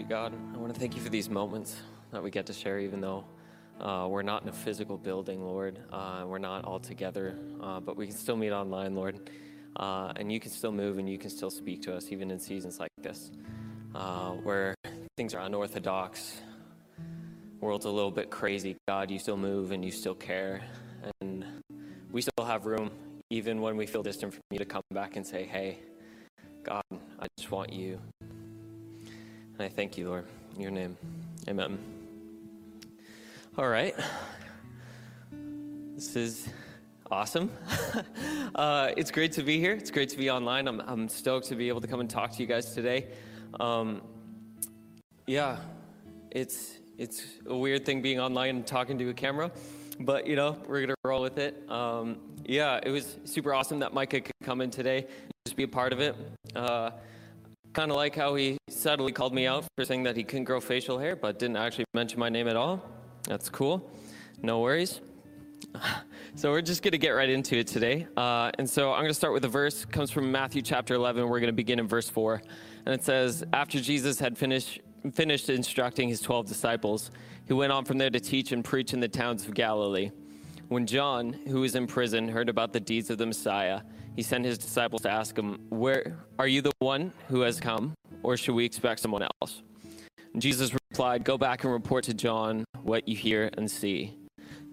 you, God. I want to thank you for these moments that we get to share, even though uh, we're not in a physical building, Lord. Uh, we're not all together, uh, but we can still meet online, Lord. Uh, and you can still move and you can still speak to us, even in seasons like this, uh, where things are unorthodox, world's a little bit crazy. God, you still move and you still care. And we still have room, even when we feel distant from you, to come back and say, hey, God, I just want you. I thank you, Lord, in your name. Amen. All right. This is awesome. uh, it's great to be here. It's great to be online. I'm, I'm stoked to be able to come and talk to you guys today. Um, yeah, it's it's a weird thing being online and talking to a camera, but you know we're gonna roll with it. Um, yeah, it was super awesome that Micah could come in today, and just be a part of it. Uh, kind of like how he subtly called me out for saying that he couldn't grow facial hair, but didn't actually mention my name at all. That's cool. No worries. So we're just going to get right into it today. Uh, and so I'm going to start with a verse. It comes from Matthew chapter 11. We're going to begin in verse 4. And it says, After Jesus had finished, finished instructing his 12 disciples, he went on from there to teach and preach in the towns of Galilee. When John, who was in prison, heard about the deeds of the Messiah, he sent his disciples to ask him, Where are you the one who has come, or should we expect someone else? And Jesus replied, Go back and report to John what you hear and see.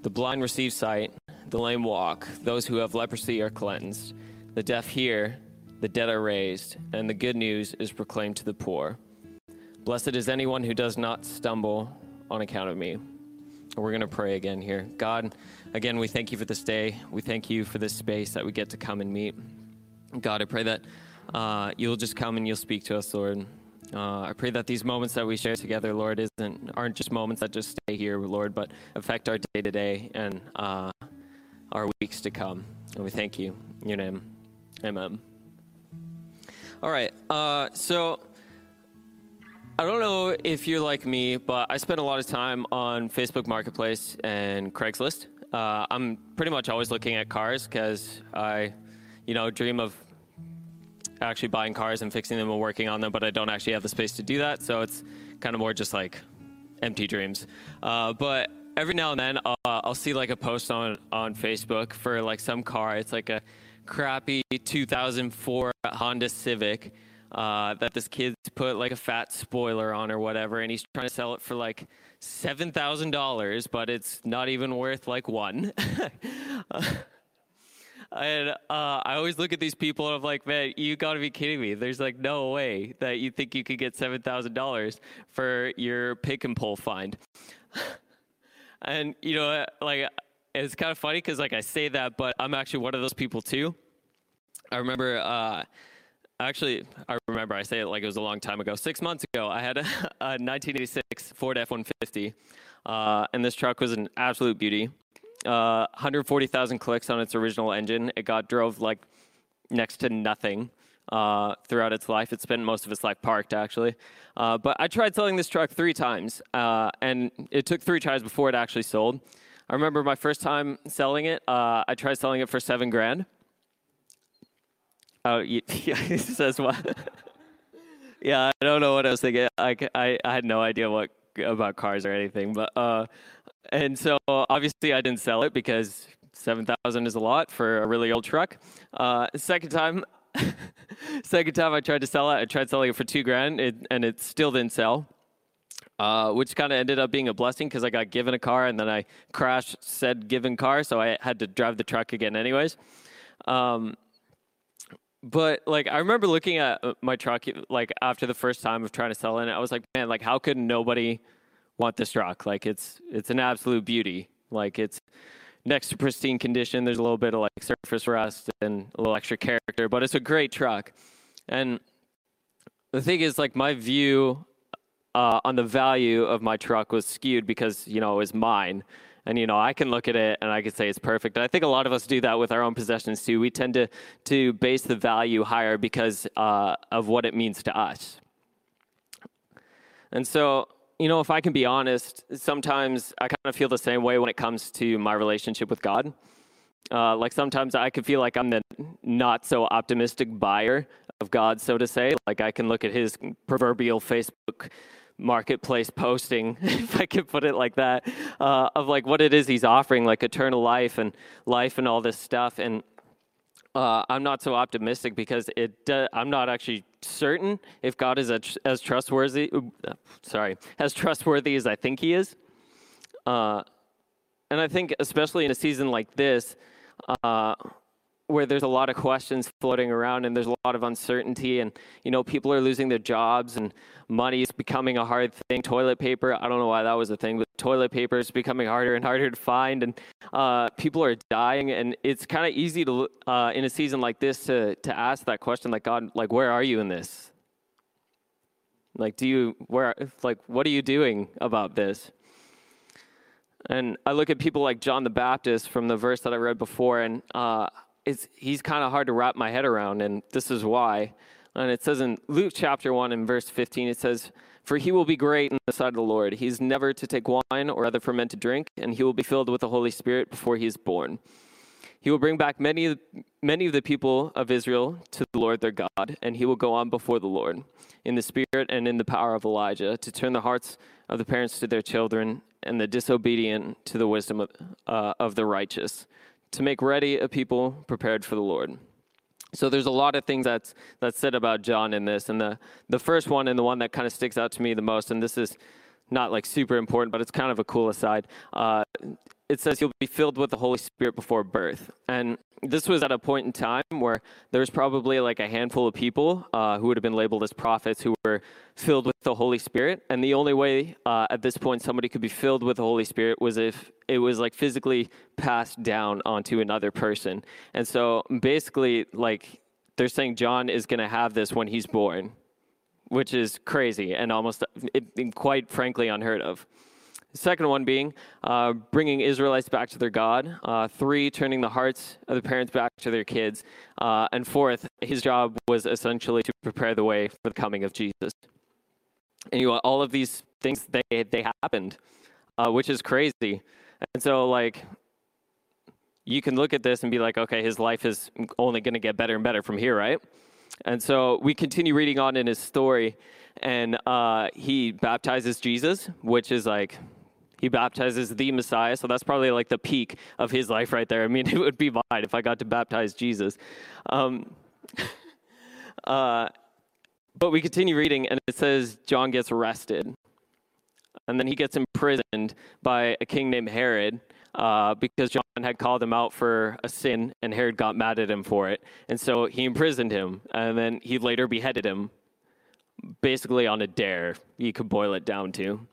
The blind receive sight, the lame walk, those who have leprosy are cleansed, the deaf hear, the dead are raised, and the good news is proclaimed to the poor. Blessed is anyone who does not stumble on account of me. We're going to pray again here. God, again, we thank you for this day. We thank you for this space that we get to come and meet. God, I pray that uh, you'll just come and you'll speak to us, Lord. Uh, I pray that these moments that we share together, Lord, isn't aren't just moments that just stay here, Lord, but affect our day to day and uh, our weeks to come. And we thank you in your name. Amen. All right. Uh, so I don't know if you're like me, but I spend a lot of time on Facebook Marketplace and Craigslist. Uh, I'm pretty much always looking at cars because I, you know, dream of actually buying cars and fixing them and working on them, but I don't actually have the space to do that. So it's kind of more just like empty dreams. Uh, but every now and then, uh, I'll see like a post on on Facebook for like some car. It's like a crappy 2004 Honda Civic uh, that this kid's put like a fat spoiler on or whatever, and he's trying to sell it for like seven thousand dollars, but it's not even worth like one. And uh, I always look at these people and I'm like, man, you got to be kidding me. There's like no way that you think you could get seven thousand dollars for your pick and pull find. and you know, like it's kind of funny because like I say that, but I'm actually one of those people too. I remember. Uh, Actually, I remember I say it like it was a long time ago. Six months ago, I had a, a 1986 Ford F-150, uh, and this truck was an absolute beauty uh, 140,000 clicks on its original engine. It got drove like next to nothing uh, throughout its life. It spent most of its life parked, actually. Uh, but I tried selling this truck three times, uh, and it took three tries before it actually sold. I remember my first time selling it. Uh, I tried selling it for seven grand. He says what? yeah, I don't know what I was thinking. I, I, I had no idea what about cars or anything, but uh, and so obviously I didn't sell it because 7,000 is a lot for a really old truck. Uh, second time, second time I tried to sell it, I tried selling it for two grand it, and it still didn't sell. Uh, which kind of ended up being a blessing because I got given a car and then I crashed said given car, so I had to drive the truck again, anyways. Um, but like I remember looking at uh, my truck like after the first time of trying to sell it, I was like, man, like how could nobody want this truck. Like it's it's an absolute beauty. Like it's next to pristine condition. There's a little bit of like surface rust and a little extra character, but it's a great truck. And the thing is, like my view uh, on the value of my truck was skewed because you know it was mine. And you know, I can look at it and I can say it's perfect. And I think a lot of us do that with our own possessions too. We tend to to base the value higher because uh, of what it means to us. And so you know, if I can be honest, sometimes I kind of feel the same way when it comes to my relationship with God. Uh, like sometimes I can feel like I'm the not so optimistic buyer of God, so to say. Like I can look at his proverbial Facebook marketplace posting, if I could put it like that, uh, of like what it is he's offering, like eternal life and life and all this stuff. And uh, I'm not so optimistic because it. Uh, I'm not actually certain if God is as trustworthy. Sorry, as trustworthy as I think He is. Uh, and I think, especially in a season like this, uh, where there's a lot of questions floating around and there's a lot of uncertainty and you know people are losing their jobs and money is becoming a hard thing. Toilet paper i don't know why that was a thing but toilet paper is becoming harder and harder to find and uh, people are dying and it's kind of easy to uh, in a season like this to, to ask that question like god like where are you in this? Like do you where like what are you doing about this? And i look at people like john the baptist from the verse that i read before and uh, it's, he's kind of hard to wrap my head around, and this is why. And it says in Luke chapter 1 and verse 15, it says, For he will be great in the sight of the Lord. He's never to take wine or other fermented drink, and he will be filled with the Holy Spirit before he is born. He will bring back many, many of the people of Israel to the Lord their God, and he will go on before the Lord in the spirit and in the power of Elijah to turn the hearts of the parents to their children and the disobedient to the wisdom of, uh, of the righteous to make ready a people prepared for the Lord. So there's a lot of things that's that's said about John in this, and the the first one and the one that kind of sticks out to me the most, and this is not like super important, but it's kind of a cool aside. Uh, it says you'll be filled with the Holy Spirit before birth. And this was at a point in time where there was probably like a handful of people uh, who would have been labeled as prophets who were filled with the Holy Spirit. And the only way uh, at this point somebody could be filled with the Holy Spirit was if it was like physically passed down onto another person. And so basically, like they're saying John is going to have this when he's born, which is crazy and almost, it, quite frankly, unheard of. Second one being uh, bringing Israelites back to their God. Uh, three, turning the hearts of the parents back to their kids. Uh, and fourth, his job was essentially to prepare the way for the coming of Jesus. And you know, all of these things, they, they happened, uh, which is crazy. And so, like, you can look at this and be like, okay, his life is only going to get better and better from here, right? And so we continue reading on in his story, and uh, he baptizes Jesus, which is like he baptizes the Messiah. So that's probably like the peak of his life right there. I mean, it would be mine if I got to baptize Jesus. Um, uh, but we continue reading, and it says John gets arrested. And then he gets imprisoned by a king named Herod uh, because John had called him out for a sin, and Herod got mad at him for it. And so he imprisoned him, and then he later beheaded him, basically on a dare, you could boil it down to.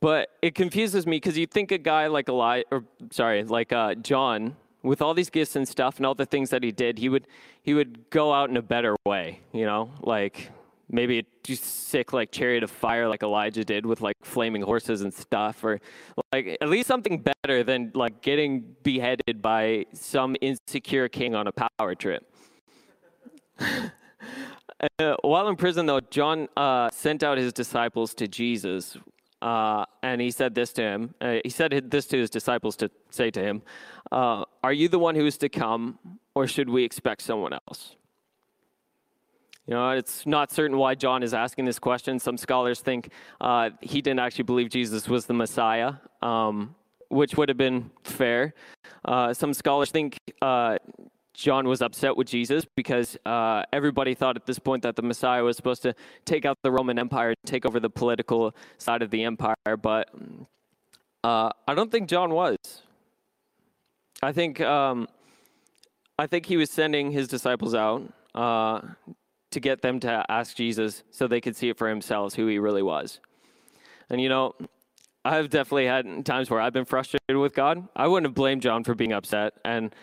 But it confuses me because you think a guy like Eli, or sorry, like uh, John, with all these gifts and stuff and all the things that he did, he would he would go out in a better way, you know, like maybe a sick like chariot of fire like Elijah did with like flaming horses and stuff, or like at least something better than like getting beheaded by some insecure king on a power trip. uh, while in prison, though, John uh, sent out his disciples to Jesus uh, and he said this to him. Uh, he said this to his disciples to say to him, uh, Are you the one who is to come, or should we expect someone else? You know, it's not certain why John is asking this question. Some scholars think uh, he didn't actually believe Jesus was the Messiah, um, which would have been fair. Uh, some scholars think uh, John was upset with Jesus because uh, everybody thought at this point that the Messiah was supposed to take out the Roman Empire, and take over the political side of the empire, but uh, I don't think John was. I think um, I think he was sending his disciples out uh, to get them to ask Jesus so they could see it for themselves who he really was. And you know, I've definitely had times where I've been frustrated with God. I wouldn't have blamed John for being upset, and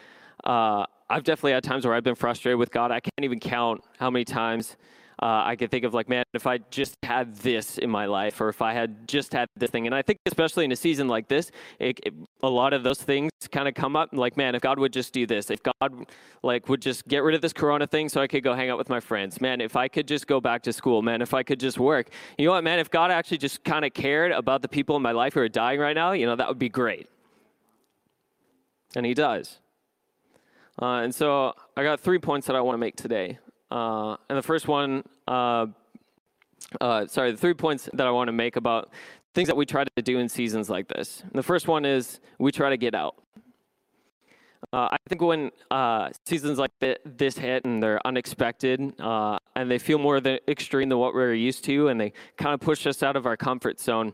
uh, I've definitely had times where I've been frustrated with God. I can't even count how many times uh, I can think of, like, man, if I just had this in my life, or if I had just had this thing. And I think, especially in a season like this, it, it, a lot of those things kind of come up. Like, man, if God would just do this, if God, like, would just get rid of this Corona thing, so I could go hang out with my friends. Man, if I could just go back to school. Man, if I could just work. You know what, man? If God actually just kind of cared about the people in my life who are dying right now, you know, that would be great. And He does. Uh, and so I got three points that I want to make today. Uh, and the first one, uh, uh, sorry, the three points that I want to make about things that we try to do in seasons like this. And the first one is we try to get out. Uh, I think when uh, seasons like this hit and they're unexpected and they feel more the extreme than what we're used to, and they kind of push us out of our comfort zone,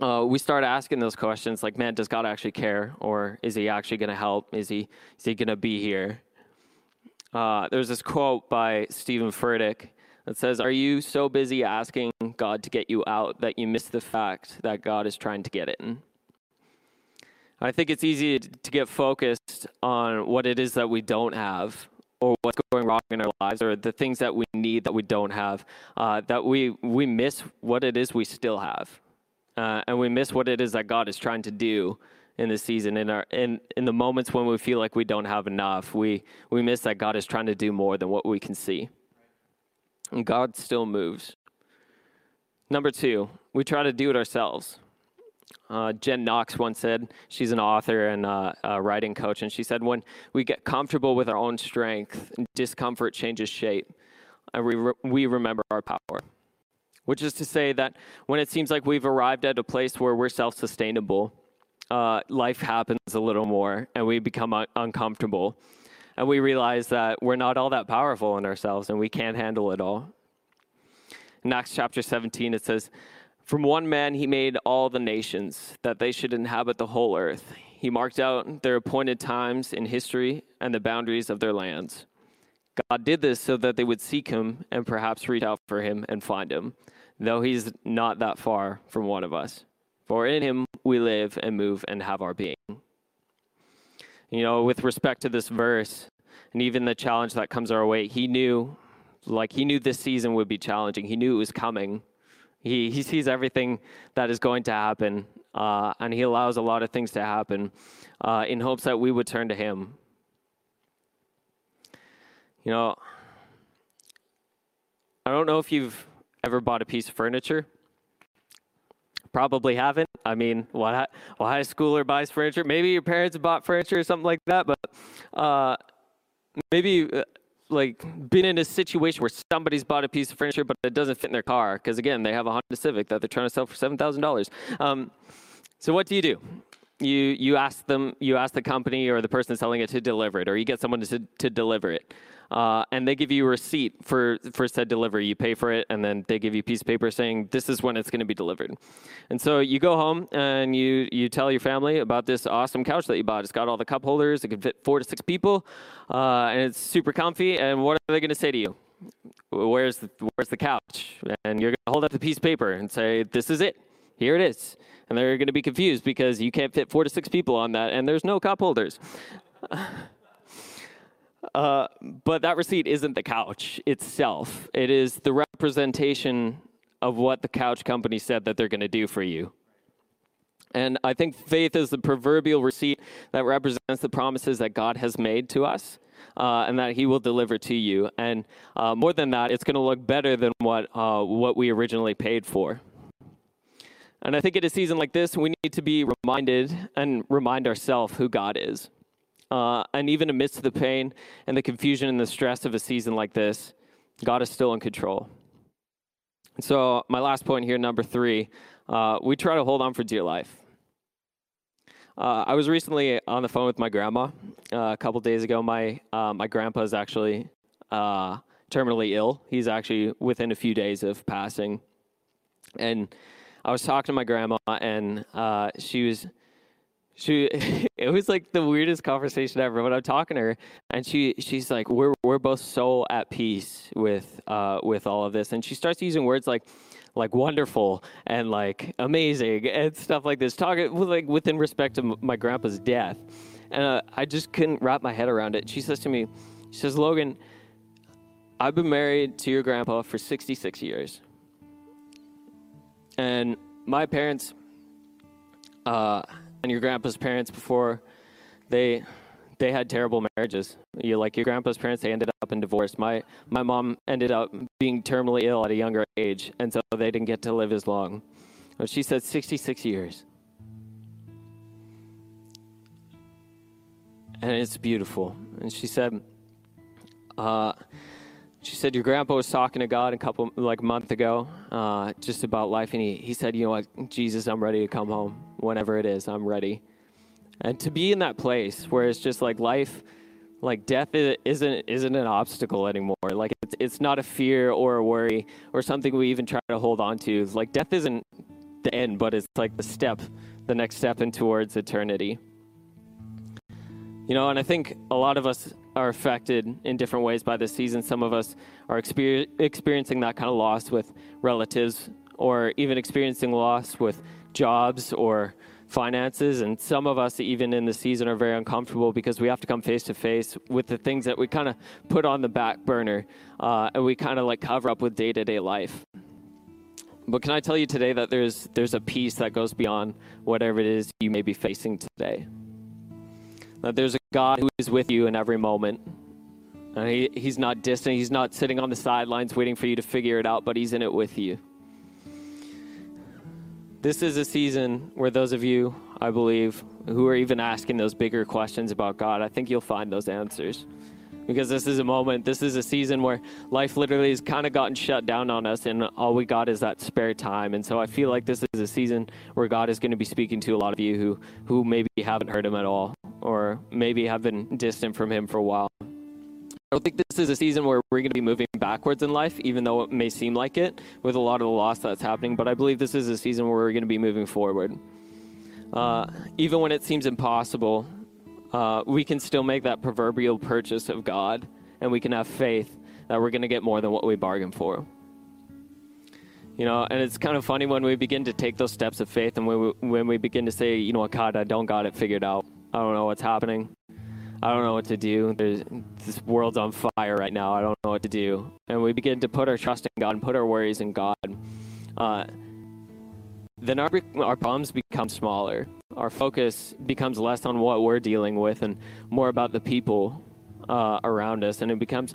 uh, we start asking those questions like, "Man, does God actually care, or is He actually going to help? Is He is He going to be here?" Uh, there's this quote by Steven Furtick that says, Are you so busy asking God to get you out that you miss the fact that God is trying to get in? I think it's easy to get focused on what it is that we don't have or what's going wrong in our lives or the things that we need that we don't have, uh, that we, we miss what it is we still have. Uh, and we miss what it is that God is trying to do in this season. In, our, in, in the moments when we feel like we don't have enough, we, we miss that God is trying to do more than what we can see. And God still moves. Number two, we try to do it ourselves. Uh, Jen Knox once said, she's an author and uh, a writing coach, and she said, when we get comfortable with our own strength, discomfort changes shape, and we, re- we remember our power. Which is to say that when it seems like we've arrived at a place where we're self sustainable, uh, life happens a little more and we become un- uncomfortable and we realize that we're not all that powerful in ourselves and we can't handle it all. In Acts chapter 17, it says, From one man he made all the nations, that they should inhabit the whole earth. He marked out their appointed times in history and the boundaries of their lands. God did this so that they would seek him and perhaps reach out for him and find him, though he's not that far from one of us. For in him we live and move and have our being. You know, with respect to this verse and even the challenge that comes our way, he knew, like, he knew this season would be challenging. He knew it was coming. He, he sees everything that is going to happen, uh, and he allows a lot of things to happen uh, in hopes that we would turn to him. You know, I don't know if you've ever bought a piece of furniture probably haven't. I mean, what, what high schooler buys furniture? Maybe your parents bought furniture or something like that, but uh, maybe uh, like been in a situation where somebody's bought a piece of furniture but it doesn't fit in their car because again they have a Honda Civic that they're trying to sell for seven thousand um, dollars. So what do you do? You you ask them, you ask the company or the person selling it to deliver it, or you get someone to to deliver it uh, and they give you a receipt for for said delivery. You pay for it, and then they give you a piece of paper saying this is when it's going to be delivered. And so you go home and you you tell your family about this awesome couch that you bought. It's got all the cup holders. It can fit four to six people, uh, and it's super comfy. And what are they going to say to you? Where's the, where's the couch? And you're going to hold up the piece of paper and say, "This is it. Here it is." And they're going to be confused because you can't fit four to six people on that, and there's no cup holders. Uh, but that receipt isn't the couch itself. It is the representation of what the couch company said that they're going to do for you. And I think faith is the proverbial receipt that represents the promises that God has made to us. Uh, and that He will deliver to you. And uh, more than that, it's going to look better than what uh, what we originally paid for. And I think in a season like this, we need to be reminded and remind ourselves who God is. Uh, and even amidst the pain and the confusion and the stress of a season like this, God is still in control. And so, my last point here, number three, uh, we try to hold on for dear life. Uh, I was recently on the phone with my grandma uh, a couple days ago. My uh, my grandpa is actually uh, terminally ill. He's actually within a few days of passing, and I was talking to my grandma, and she was she it was like the weirdest conversation ever when i'm talking to her and she she's like we're we're both so at peace with uh with all of this and she starts using words like like wonderful and like amazing and stuff like this talking like within respect to my grandpa's death and uh, i just couldn't wrap my head around it. She says to me she says logan i've been married to your grandpa for 66 years and my parents uh and your grandpa's parents before they they had terrible marriages. You like your grandpa's parents, they ended up in divorce. My my mom ended up being terminally ill at a younger age, and so they didn't get to live as long. But she said 66 years. And it's beautiful. And she said, uh, she said your grandpa was talking to God a couple like a month ago, uh, just about life, and he he said, you know what, Jesus, I'm ready to come home whenever it is. I'm ready. And to be in that place where it's just like life, like death isn't isn't an obstacle anymore. Like it's it's not a fear or a worry or something we even try to hold on to. Like death isn't the end, but it's like the step, the next step in towards eternity. You know, and I think a lot of us are affected in different ways by this season. Some of us are exper- experiencing that kind of loss with relatives, or even experiencing loss with jobs or finances. And some of us, even in the season, are very uncomfortable because we have to come face to face with the things that we kind of put on the back burner uh, and we kind of like cover up with day to day life. But can I tell you today that there's there's a peace that goes beyond whatever it is you may be facing today. That there's a God who is with you in every moment. And he, he's not distant. He's not sitting on the sidelines waiting for you to figure it out, but he's in it with you. This is a season where those of you, I believe, who are even asking those bigger questions about God, I think you'll find those answers because this is a moment, this is a season where life literally has kind of gotten shut down on us, and all we got is that spare time. And so I feel like this is a season where God is going to be speaking to a lot of you who, who maybe haven't heard Him at all, or maybe have been distant from Him for a while. I don't think this is a season where we're going to be moving backwards in life, even though it may seem like it with a lot of the loss that's happening. But I believe this is a season where we're going to be moving forward. Uh, even when it seems impossible, uh, we can still make that proverbial purchase of God, and we can have faith that we're going to get more than what we bargained for. You know, and it's kind of funny when we begin to take those steps of faith and when we, when we begin to say, you know what, God, I don't got it figured out. I don't know what's happening. I don't know what to do. There's, this world's on fire right now. I don't know what to do. And we begin to put our trust in God and put our worries in God. Uh, then our, our problems become smaller. Our focus becomes less on what we're dealing with and more about the people uh, around us. And it becomes,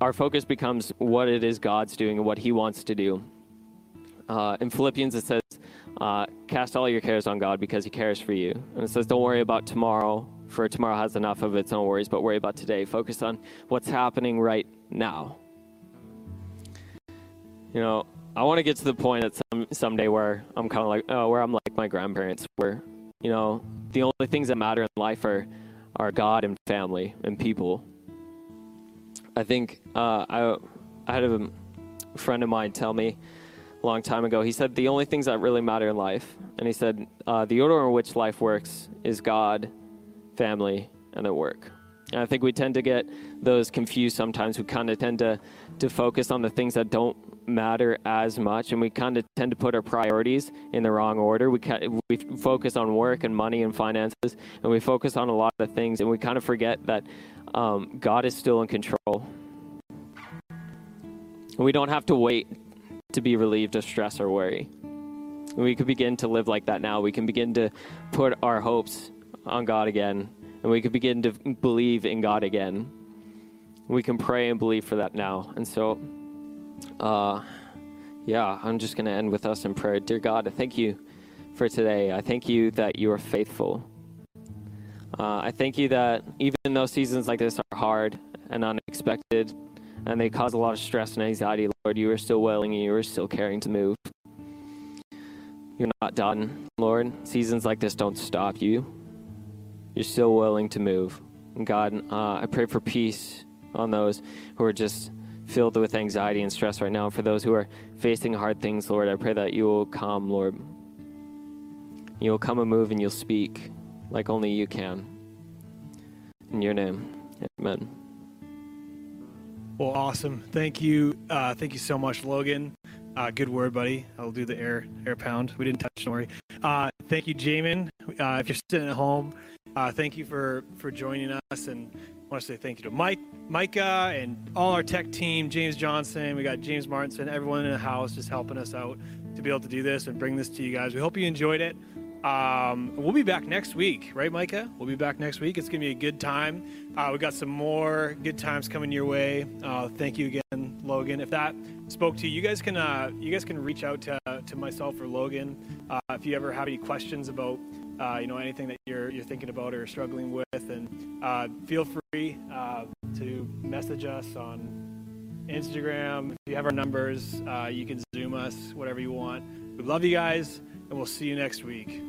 our focus becomes what it is God's doing and what He wants to do. Uh, in Philippians, it says, uh, cast all your cares on God because He cares for you. And it says, don't worry about tomorrow, for tomorrow has enough of its own worries, but worry about today. Focus on what's happening right now. You know, I want to get to the point at some someday where I'm kind of like, oh, where I'm like my grandparents, where you know the only things that matter in life are are God and family and people. I think uh, I I had a friend of mine tell me long time ago. He said the only things that really matter in life, and he said uh, the order in which life works is God, family, and then work. And I think we tend to get those confused sometimes. We kind of tend to to focus on the things that don't matter as much, and we kind of tend to put our priorities in the wrong order. We we focus on work and money and finances, and we focus on a lot of things, and we kind of forget that um, God is still in control. We don't have to wait to be relieved of stress or worry. We could begin to live like that now. We can begin to put our hopes on God again, and we can begin to believe in God again. We can pray and believe for that now. And so, uh, yeah, I'm just going to end with us in prayer. Dear God, I thank you for today. I thank you that you are faithful. Uh, I thank you that even though seasons like this are hard and unexpected and they cause a lot of stress and anxiety, Lord, you are still willing and you are still caring to move. You're not done, Lord. Seasons like this don't stop you. You're still willing to move. And God, uh, I pray for peace on those who are just filled with anxiety and stress right now. For those who are facing hard things, Lord, I pray that you will come, Lord. You will come and move and you'll speak like only you can. In your name, amen. Well, awesome. Thank you. Uh, thank you so much, Logan. Uh, good word, buddy. I'll do the air air pound. We didn't touch, don't worry. Uh, thank you, Jamin. Uh, if you're sitting at home, uh, thank you for for joining us and I want to say thank you to Mike, Micah, and all our tech team, James Johnson. We got James Martinson, everyone in the house just helping us out to be able to do this and bring this to you guys. We hope you enjoyed it. Um, we'll be back next week, right, Micah? We'll be back next week. It's going to be a good time. Uh, we got some more good times coming your way. Uh, thank you again, Logan. If that spoke to you, you guys can uh, you guys can reach out to, to myself or Logan uh, if you ever have any questions about uh, you know anything that you're you're thinking about or struggling with, and uh, feel free to message us on Instagram. If you have our numbers, you can Zoom us, whatever you want. We love you guys, and we'll see you next week.